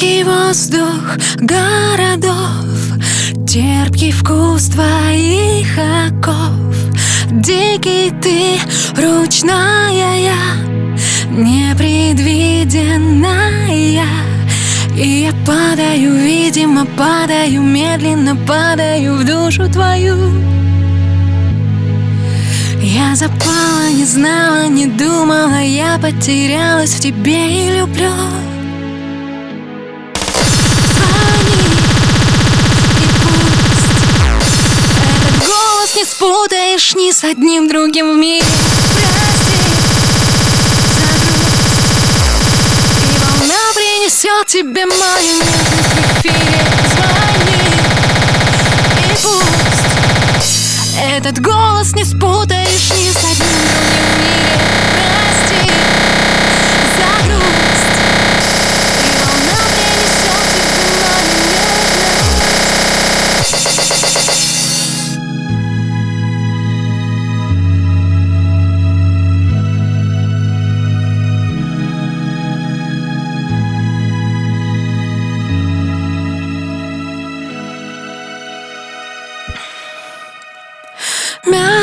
Горький воздух городов Терпкий вкус твоих оков. Дикий ты, ручная я Непредвиденная. И я падаю, видимо, падаю Медленно падаю в душу твою. Я запала, не знала, не думала Я потерялась в тебе и люблю спутаешь ни с одним другим в мире. И волна принесет тебе мою нежность в эфире. Звони. И пусть Этот голос не спутаешь ни с одним другим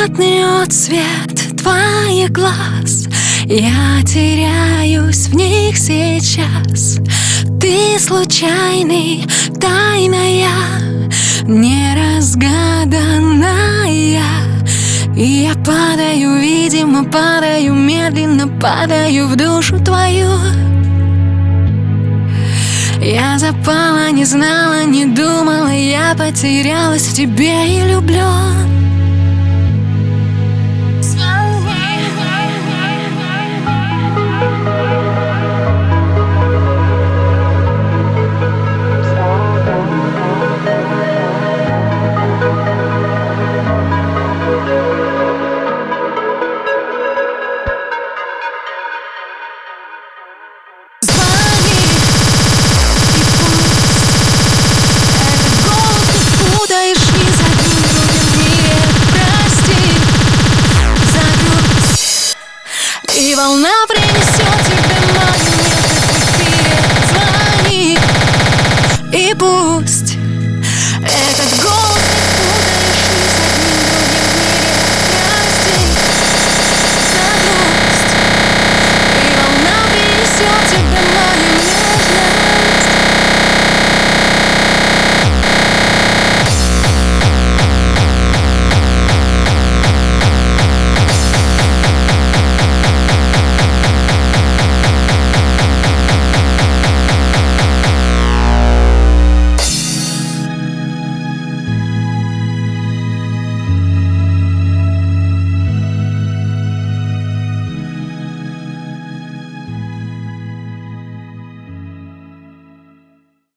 Мятный отцвет твоих глаз. Я теряюсь в них сейчас. Ты случайный, тайная Неразгаданная. И я падаю, видимо, падаю Медленно падаю в душу твою. Я запала, не знала, не думала Я потерялась в тебе и люблю И волна принесет тебе мою нежность в эфире Звони. И пусть